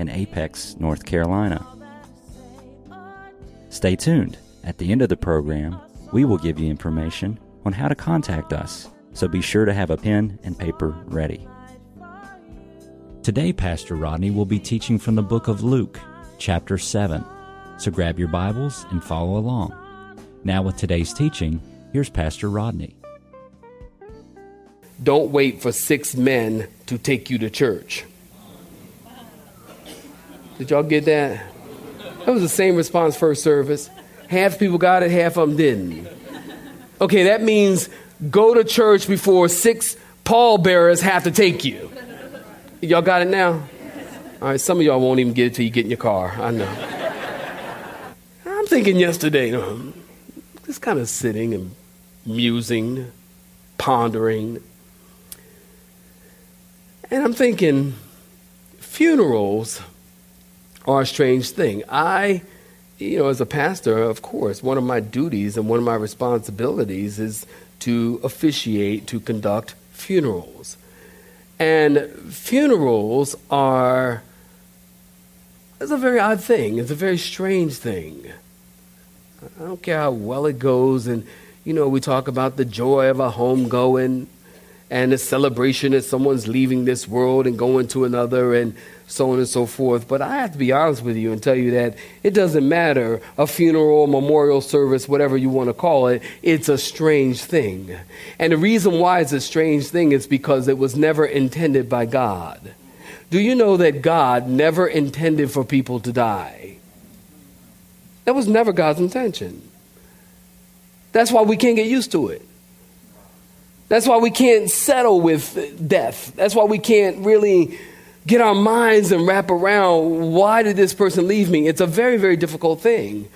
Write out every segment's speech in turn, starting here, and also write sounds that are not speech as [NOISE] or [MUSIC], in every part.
in Apex, North Carolina. Stay tuned. At the end of the program, we will give you information on how to contact us, so be sure to have a pen and paper ready. Today, Pastor Rodney will be teaching from the book of Luke, chapter 7. So grab your Bibles and follow along. Now, with today's teaching, here's Pastor Rodney. Don't wait for six men to take you to church. Did y'all get that? That was the same response first service. Half people got it, half of them didn't. Okay, that means go to church before six pallbearers have to take you. Y'all got it now? All right, some of y'all won't even get it till you get in your car. I know. I'm thinking yesterday, you know, just kind of sitting and musing, pondering. And I'm thinking, funerals are a strange thing. I, you know, as a pastor, of course, one of my duties and one of my responsibilities is to officiate, to conduct funerals. And funerals are it's a very odd thing. It's a very strange thing. I don't care how well it goes, and you know, we talk about the joy of a home going and a celebration that someone's leaving this world and going to another and so on and so forth. But I have to be honest with you and tell you that it doesn't matter a funeral, memorial service, whatever you want to call it, it's a strange thing. And the reason why it's a strange thing is because it was never intended by God. Do you know that God never intended for people to die? That was never God's intention. That's why we can't get used to it. That's why we can't settle with death. That's why we can't really get our minds and wrap around why did this person leave me? It's a very, very difficult thing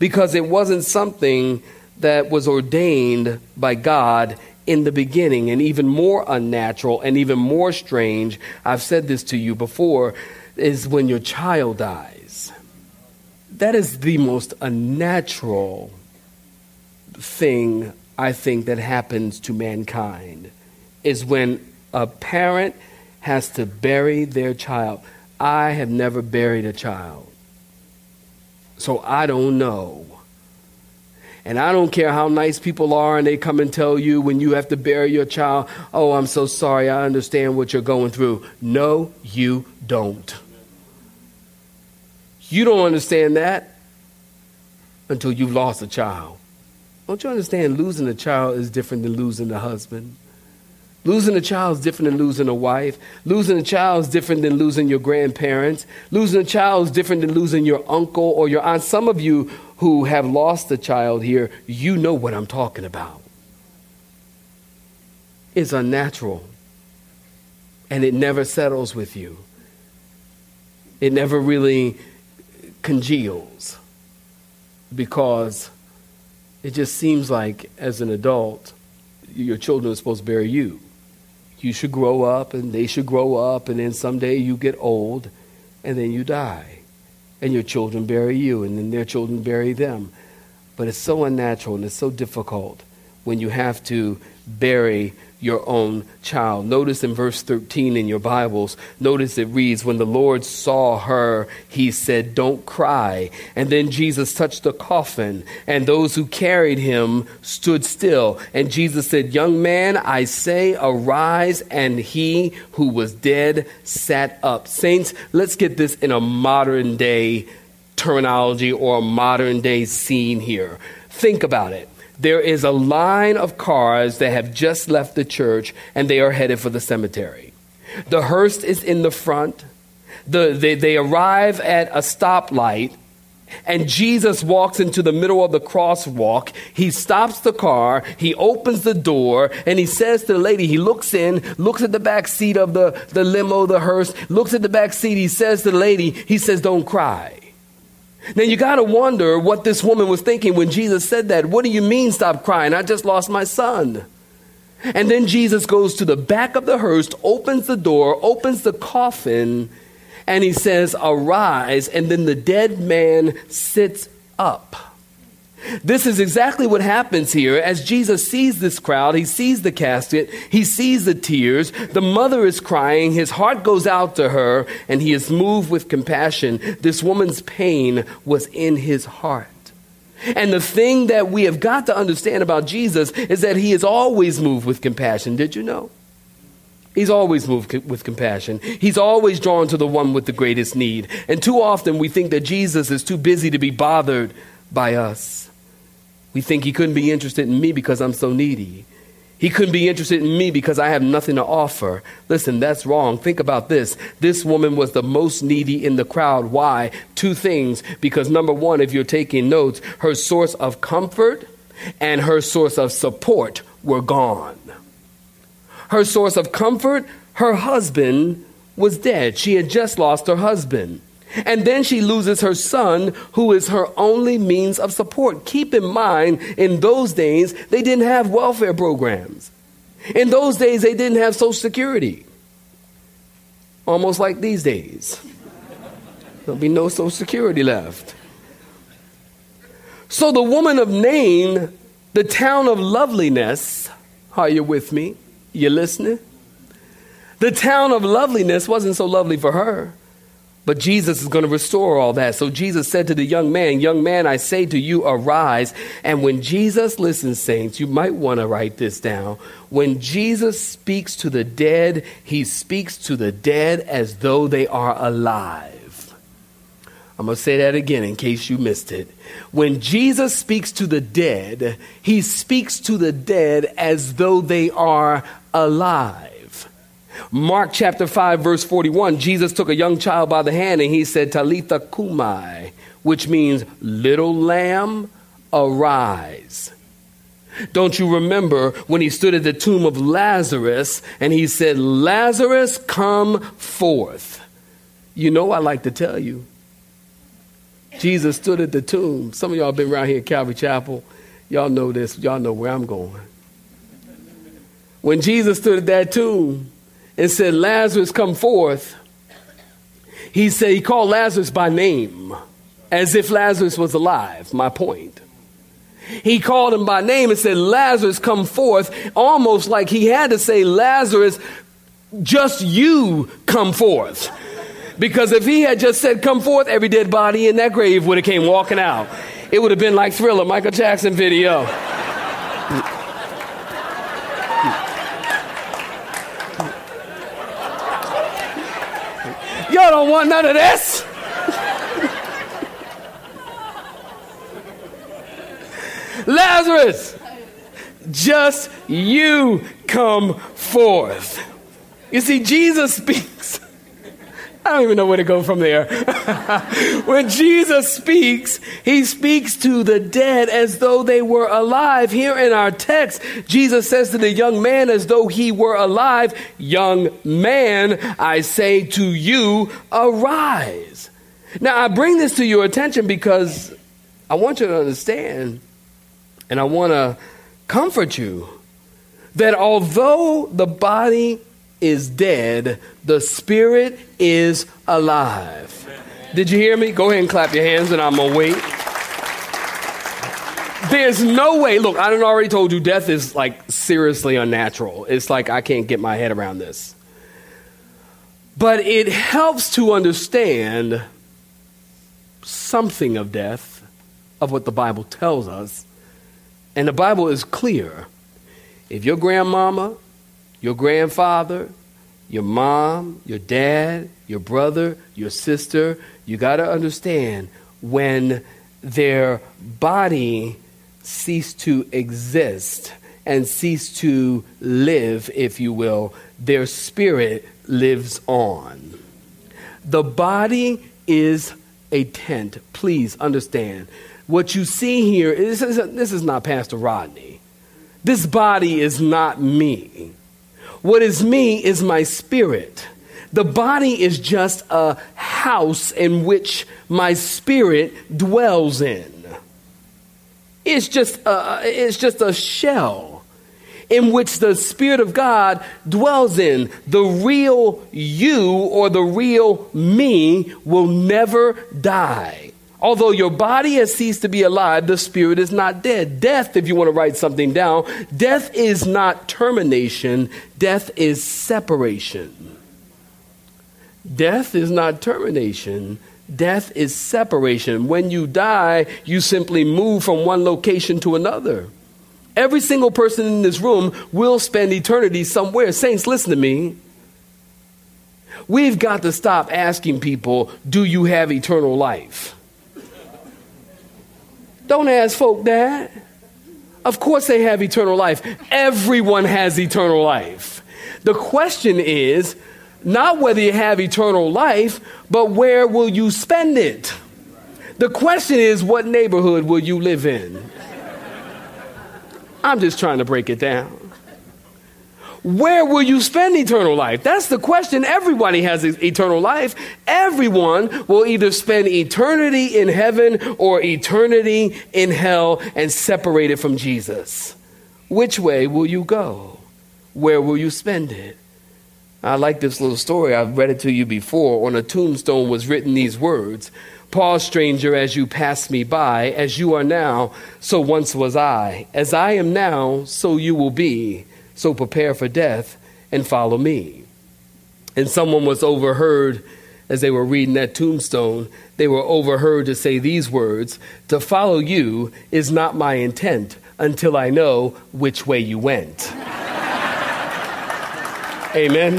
because it wasn't something that was ordained by God in the beginning, and even more unnatural and even more strange. I've said this to you before is when your child dies. That is the most unnatural thing I think that happens to mankind is when a parent has to bury their child. I have never buried a child. So I don't know. And I don't care how nice people are and they come and tell you when you have to bury your child, oh, I'm so sorry, I understand what you're going through. No, you don't. You don't understand that until you've lost a child. Don't you understand losing a child is different than losing a husband? Losing a child is different than losing a wife. Losing a child is different than losing your grandparents. Losing a child is different than losing your uncle or your aunt. Some of you who have lost a child here, you know what I'm talking about. It's unnatural. And it never settles with you. It never really congeals because it just seems like as an adult, your children are supposed to bury you. You should grow up and they should grow up, and then someday you get old and then you die. And your children bury you, and then their children bury them. But it's so unnatural and it's so difficult when you have to bury your own child. Notice in verse 13 in your Bibles, notice it reads, When the Lord saw her, he said, Don't cry. And then Jesus touched the coffin, and those who carried him stood still. And Jesus said, Young man, I say, arise. And he who was dead sat up. Saints, let's get this in a modern day terminology or a modern day scene here. Think about it there is a line of cars that have just left the church and they are headed for the cemetery. The hearse is in the front. The, they, they arrive at a stoplight and Jesus walks into the middle of the crosswalk. He stops the car, he opens the door, and he says to the lady, he looks in, looks at the back seat of the, the limo, the hearse, looks at the back seat, he says to the lady, he says, Don't cry. Now you got to wonder what this woman was thinking when Jesus said that. What do you mean, stop crying? I just lost my son. And then Jesus goes to the back of the hearse, opens the door, opens the coffin, and he says, Arise. And then the dead man sits up. This is exactly what happens here. As Jesus sees this crowd, he sees the casket, he sees the tears, the mother is crying, his heart goes out to her, and he is moved with compassion. This woman's pain was in his heart. And the thing that we have got to understand about Jesus is that he is always moved with compassion. Did you know? He's always moved with compassion. He's always drawn to the one with the greatest need. And too often we think that Jesus is too busy to be bothered by us. We think he couldn't be interested in me because I'm so needy. He couldn't be interested in me because I have nothing to offer. Listen, that's wrong. Think about this. This woman was the most needy in the crowd. Why? Two things. Because number one, if you're taking notes, her source of comfort and her source of support were gone her source of comfort, her husband was dead. She had just lost her husband. And then she loses her son, who is her only means of support. Keep in mind, in those days, they didn't have welfare programs. In those days, they didn't have Social Security. Almost like these days. There'll be no Social Security left. So the woman of Nain, the town of loveliness, are you with me? You listening? The town of loveliness wasn't so lovely for her. But Jesus is going to restore all that. So Jesus said to the young man, Young man, I say to you, arise. And when Jesus, listen, saints, you might want to write this down. When Jesus speaks to the dead, he speaks to the dead as though they are alive. I'm going to say that again in case you missed it. When Jesus speaks to the dead, he speaks to the dead as though they are alive. Mark chapter 5, verse 41, Jesus took a young child by the hand and he said, Talitha cumi, which means, little lamb, arise. Don't you remember when he stood at the tomb of Lazarus and he said, Lazarus, come forth? You know, I like to tell you. Jesus stood at the tomb. Some of y'all been around here at Calvary Chapel. Y'all know this. Y'all know where I'm going. When Jesus stood at that tomb and said, Lazarus, come forth, he said, he called Lazarus by name, as if Lazarus was alive, my point. He called him by name and said, Lazarus, come forth, almost like he had to say, Lazarus, just you come forth. Because if he had just said, come forth, every dead body in that grave would have came walking out. It would have been like Thriller, Michael Jackson video. Y'all don't want none of this. Lazarus, just you come forth. You see, Jesus speaks. I don't even know where to go from there. [LAUGHS] when Jesus speaks, he speaks to the dead as though they were alive. Here in our text, Jesus says to the young man as though he were alive, Young man, I say to you, arise. Now, I bring this to your attention because I want you to understand and I want to comfort you that although the body is dead, the spirit is alive. Did you hear me? Go ahead and clap your hands, and I'm gonna wait. There's no way. Look, I already told you death is like seriously unnatural. It's like I can't get my head around this. But it helps to understand something of death, of what the Bible tells us. And the Bible is clear. If your grandmama your grandfather, your mom, your dad, your brother, your sister, you got to understand when their body cease to exist and cease to live, if you will, their spirit lives on. The body is a tent. Please understand. What you see here, this is, this is not Pastor Rodney. This body is not me. What is me is my spirit. The body is just a house in which my spirit dwells in. It's just a, it's just a shell in which the Spirit of God dwells in. The real you or the real me will never die. Although your body has ceased to be alive, the spirit is not dead. Death, if you want to write something down, death is not termination, death is separation. Death is not termination, death is separation. When you die, you simply move from one location to another. Every single person in this room will spend eternity somewhere. Saints, listen to me. We've got to stop asking people, Do you have eternal life? Don't ask folk that. Of course, they have eternal life. Everyone has eternal life. The question is not whether you have eternal life, but where will you spend it? The question is, what neighborhood will you live in? I'm just trying to break it down. Where will you spend eternal life? That's the question. Everybody has eternal life. Everyone will either spend eternity in heaven or eternity in hell and separated from Jesus. Which way will you go? Where will you spend it? I like this little story. I've read it to you before. On a tombstone was written these words Pause, stranger, as you pass me by. As you are now, so once was I. As I am now, so you will be. So prepare for death and follow me. And someone was overheard as they were reading that tombstone. They were overheard to say these words To follow you is not my intent until I know which way you went. Amen.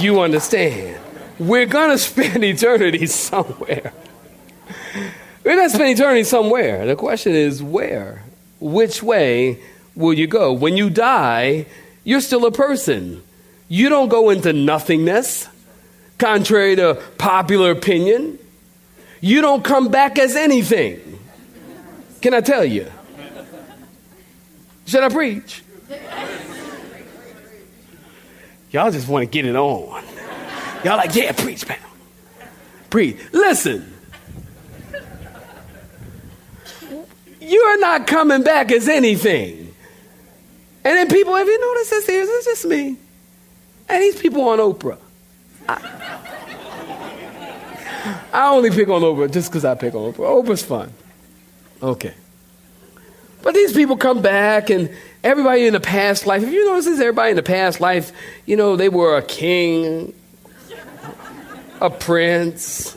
You understand. We're going to spend [LAUGHS] eternity somewhere. We're going to spend eternity somewhere. The question is where? Which way will you go? When you die, you're still a person. You don't go into nothingness, contrary to popular opinion. You don't come back as anything. Can I tell you? Should I preach? Y'all just want to get it on. Y'all like, yeah, preach, pal. Preach. Listen. You're not coming back as anything. And then people, have you noticed this here? It's just me. And these people on Oprah. I, I only pick on Oprah just because I pick on Oprah. Oprah's fun. Okay. But these people come back and everybody in the past life, if you notice this, everybody in the past life, you know, they were a king, a prince,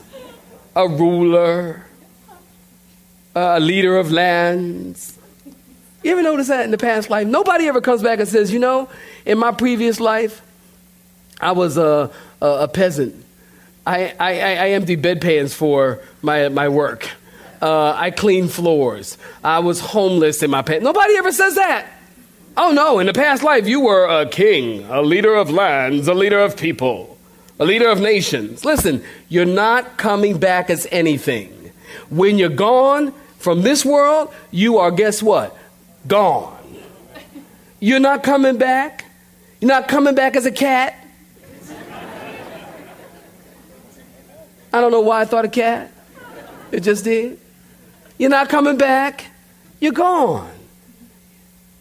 a ruler, a leader of lands. You ever notice that in the past life? Nobody ever comes back and says, you know, in my previous life, I was a, a, a peasant. I, I, I emptied bedpans for my, my work. Uh, I cleaned floors. I was homeless in my past. Nobody ever says that. Oh no, in the past life you were a king, a leader of lands, a leader of people, a leader of nations. Listen, you're not coming back as anything. When you're gone from this world, you are, guess what? Gone. You're not coming back. You're not coming back as a cat. I don't know why I thought a cat. It just did. You're not coming back. You're gone.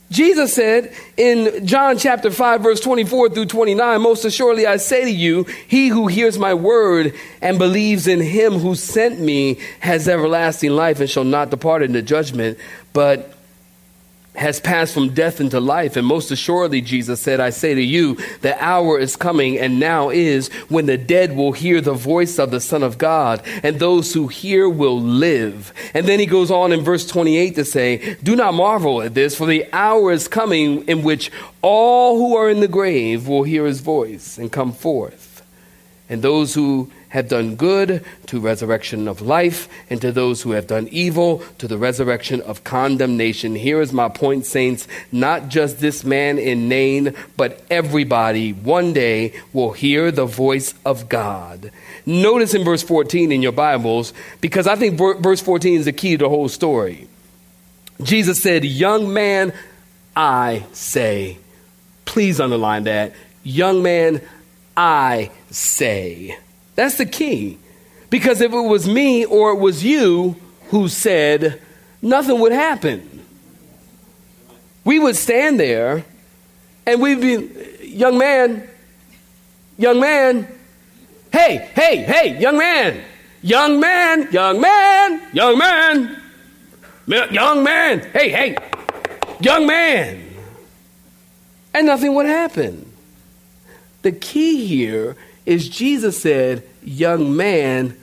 Jesus said in John chapter 5 verse 24 through 29, most assuredly I say to you, he who hears my word and believes in him who sent me has everlasting life and shall not depart into judgment, but has passed from death into life. And most assuredly, Jesus said, I say to you, the hour is coming and now is when the dead will hear the voice of the Son of God, and those who hear will live. And then he goes on in verse 28 to say, Do not marvel at this, for the hour is coming in which all who are in the grave will hear his voice and come forth. and those who have done good to resurrection of life, and to those who have done evil to the resurrection of condemnation. Here is my point, saints. Not just this man in Nain, but everybody one day will hear the voice of God. Notice in verse 14 in your Bibles, because I think verse 14 is the key to the whole story. Jesus said, Young man, I say. Please underline that. Young man, I say. That's the key. Because if it was me or it was you who said, nothing would happen. We would stand there and we'd be, young man, young man, hey, hey, hey, young man, young man, young man, young man, young man, hey, hey, young man. And nothing would happen. The key here is Jesus said, Young man,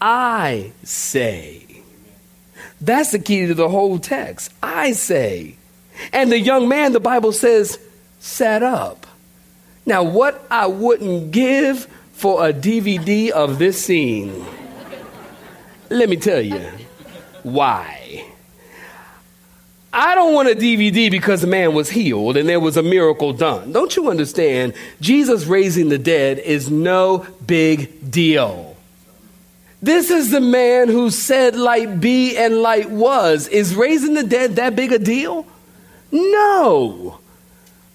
I say. That's the key to the whole text. I say. And the young man, the Bible says, sat up. Now, what I wouldn't give for a DVD of this scene, let me tell you why. I don't want a DVD because the man was healed and there was a miracle done. Don't you understand? Jesus raising the dead is no big deal. This is the man who said light be and light was. Is raising the dead that big a deal? No.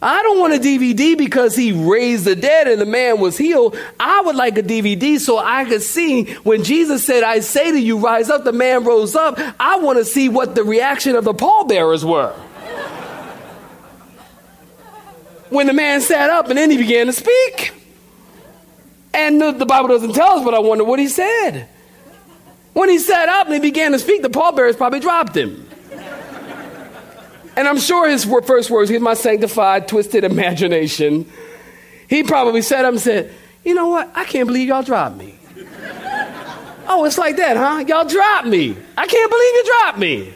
I don't want a DVD because he raised the dead and the man was healed. I would like a DVD so I could see when Jesus said, I say to you, rise up, the man rose up. I want to see what the reaction of the pallbearers were. when the man sat up and then he began to speak. And the, the Bible doesn't tell us, but I wonder what he said. When he sat up and he began to speak, the pallbearers probably dropped him. And I'm sure his first words, he's my sanctified, twisted imagination. He probably sat up and said, You know what? I can't believe y'all dropped me. oh, it's like that, huh? Y'all dropped me. I can't believe you dropped me.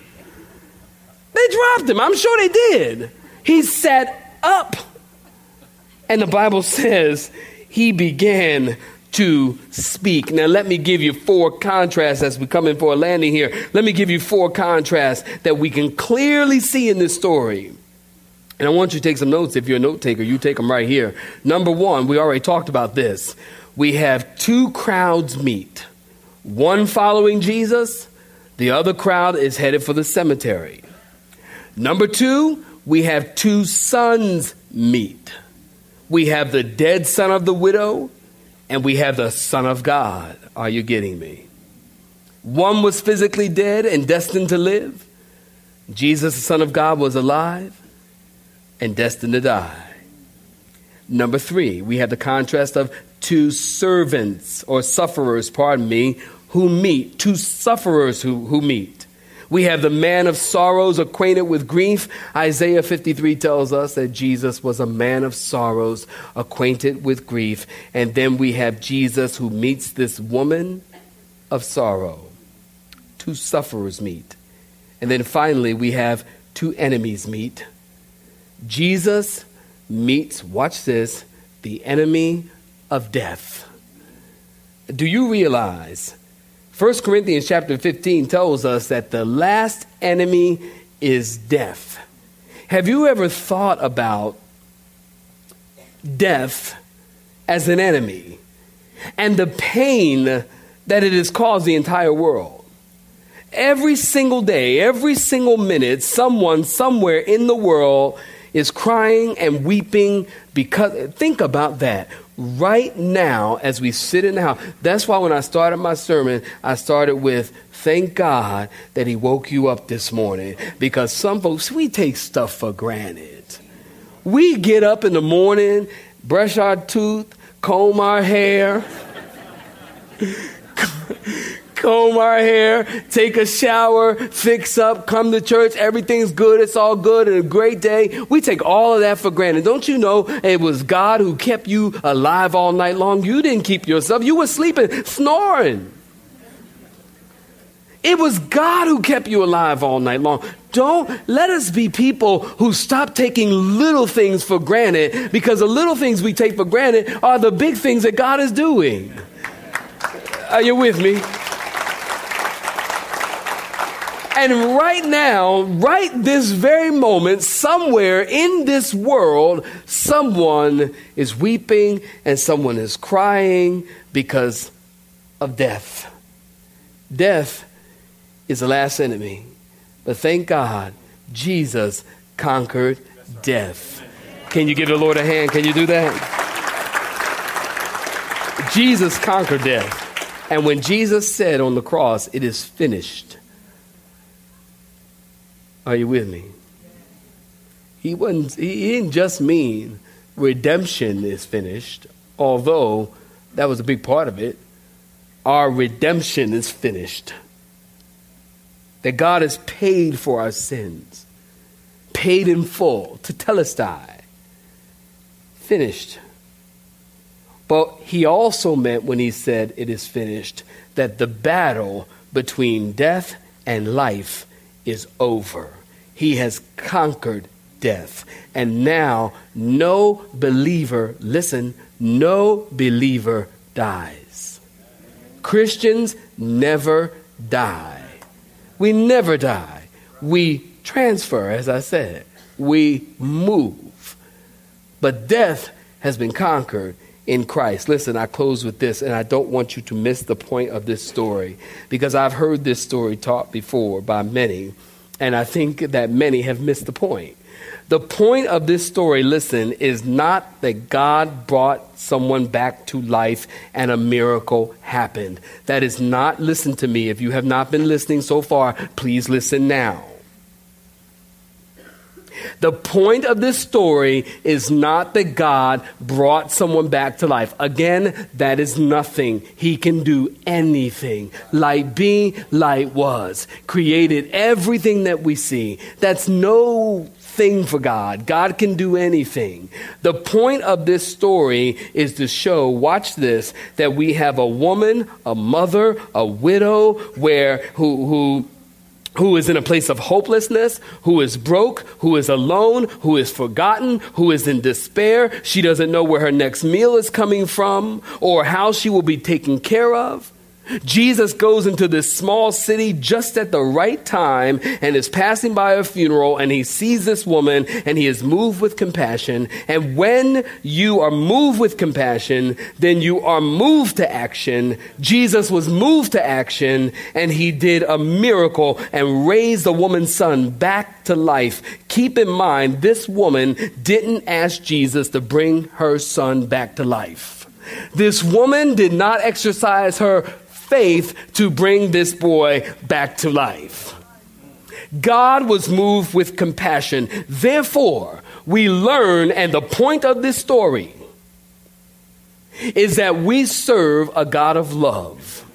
They dropped him. I'm sure they did. He sat up. And the Bible says he began to speak. Now, let me give you four contrasts as we come in for a landing here. Let me give you four contrasts that we can clearly see in this story. And I want you to take some notes. If you're a note taker, you take them right here. Number one, we already talked about this. We have two crowds meet one following Jesus, the other crowd is headed for the cemetery. Number two, we have two sons meet. We have the dead son of the widow and we have the Son of God. Are you getting me? One was physically dead and destined to live. Jesus, the Son of God, was alive and destined to die. Number three, we have the contrast of two servants or sufferers, pardon me, who meet, two sufferers who, who meet. We have the man of sorrows acquainted with grief. Isaiah 53 tells us that Jesus was a man of sorrows acquainted with grief. And then we have Jesus who meets this woman of sorrow. Two sufferers meet. And then finally, we have two enemies meet. Jesus meets, watch this, the enemy of death. Do you realize 1 Corinthians chapter 15 tells us that the last enemy is death. Have you ever thought about death as an enemy and the pain that it has caused the entire world? Every single day, every single minute, someone somewhere in the world is crying and weeping because, think about that right now as we sit in the house. That's why when I started my sermon, I started with thank God that He woke you up this morning because some folks, we take stuff for granted. We get up in the morning, brush our tooth, comb our hair [LAUGHS] comb our hair, take a shower, fix up, come to church, everything's good, it's all good, and a great day. We take all of that for granted. Don't you know it was God who kept you alive all night long? You didn't keep yourself, you were sleeping, snoring. It was God who kept you alive all night long. Don't let us be people who stop taking little things for granted because the little things we take for granted are the big things that God is doing. Are you with me? And right now, right this very moment, somewhere in this world, someone is weeping and someone is crying because of death. Death is the last enemy. But thank God, Jesus conquered death. Can you give the Lord a hand? Can you do that? Jesus conquered death. And when Jesus said on the cross, It is finished, are you with me? He, wasn't, he didn't just mean redemption is finished, although that was a big part of it. Our redemption is finished. That God has paid for our sins, paid in full, tetelestai, finished. But he also meant when he said it is finished that the battle between death and life is over. He has conquered death. And now no believer, listen, no believer dies. Christians never die. We never die. We transfer, as I said, we move. But death has been conquered in Christ. Listen, I close with this, and I don't want you to miss the point of this story because I've heard this story taught before by many, and I think that many have missed the point. The point of this story, listen, is not that God brought someone back to life and a miracle happened. That is not, listen to me. If you have not been listening so far, please listen now. The point of this story is not that God brought someone back to life. Again, that is nothing. He can do anything. Light be, light was. Created everything that we see. That's no thing for God. God can do anything. The point of this story is to show, watch this, that we have a woman, a mother, a widow, where who who who is in a place of hopelessness, who is broke, who is alone, who is forgotten, who is in despair. She doesn't know where her next meal is coming from or how she will be taken care of. Jesus goes into this small city just at the right time and is passing by a funeral and he sees this woman and he is moved with compassion. And when you are moved with compassion, then you are moved to action. Jesus was moved to action and he did a miracle and raised the woman's son back to life. Keep in mind, this woman didn't ask Jesus to bring her son back to life. This woman did not exercise her faith to bring this boy back to life. God was moved with compassion. Therefore, we learn, and the point of this story is that we serve a God of love.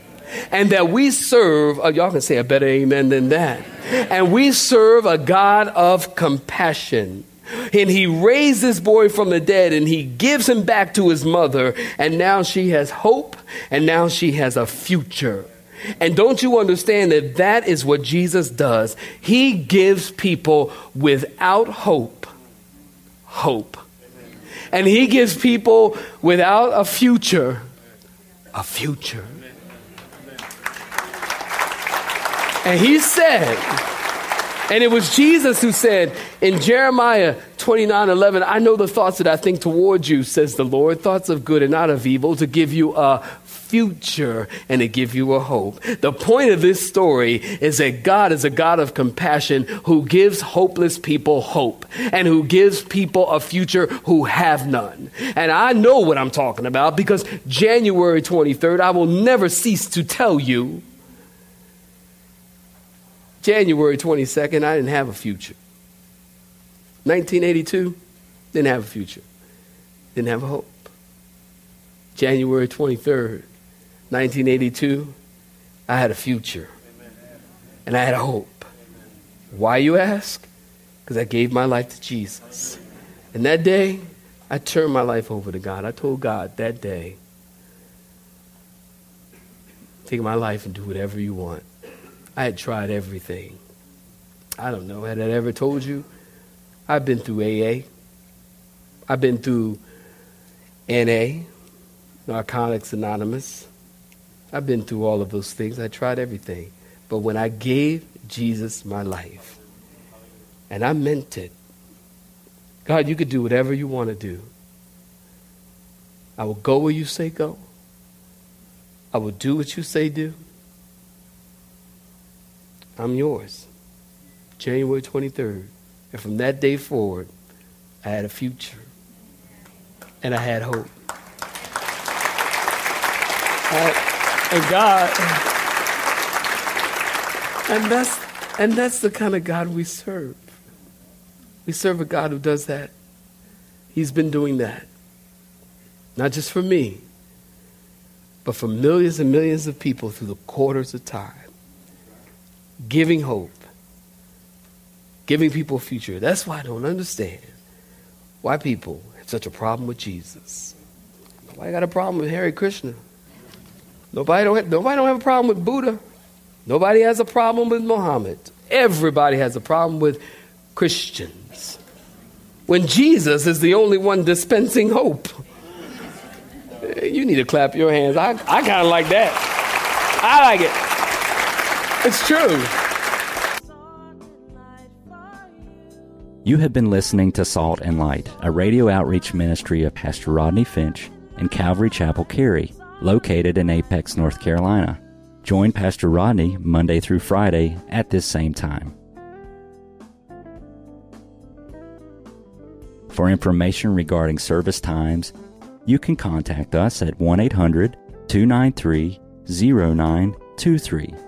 And that we serve, uh, y'all can say a better amen than that. And we serve a God of compassion. And he raised this boy from the dead and he gives him back to his mother. And now she has hope and now she has a future. And don't you understand that that is what Jesus does? He gives people without hope, hope. And he gives people without a future, a future. And he said, and it was Jesus who said in Jeremiah 29 11, I know the thoughts that I think towards you, says the Lord, thoughts of good and not of evil, to give you a future and to give you a hope. The point of this story is that God is a God of compassion who gives hopeless people hope and who gives people a future who have none. And I know what I'm talking about because January 23rd, I will never cease to tell you January 22nd, I didn't have a future. 1982, didn't have a future. Didn't have a hope. January 23rd, 1982, I had a future. And I had a hope. Why, you ask? Because I gave my life to Jesus. And that day, I turned my life over to God. I told God that day, take my life and do whatever you want. I had tried everything. I don't know, had I ever told you? I've been through AA. I've been through NA, Narcotics Anonymous. I've been through all of those things. I tried everything. But when I gave Jesus my life, and I meant it, God, you could do whatever you want to do. I will go where you say go. I will do what you say do. I'm yours. January 23rd. And from that day forward, I had a future. And I had hope. and God, and that's, and that's the kind of God we serve. We serve a God who does that. He's been doing that. Not just for me, but for millions and millions of people through the quarters of time. Giving hope, giving people a future. That's why I don't understand why people have such a problem with Jesus. Nobody got a problem with Hare Krishna. Nobody don't have, nobody don't have a problem with Buddha. Nobody has a problem with Muhammad. Everybody has a problem with Christians. When Jesus is the only one dispensing hope. [LAUGHS] You need to clap your hands. I, I kind of like that. I like it. It's true. You have been listening to Salt and Light, a radio outreach ministry of Pastor Rodney Finch and Calvary Chapel Cary, located in Apex, North Carolina. Join Pastor Rodney Monday through Friday at this same time. For information regarding service times, you can contact us at 1 800 293 0923.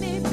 Let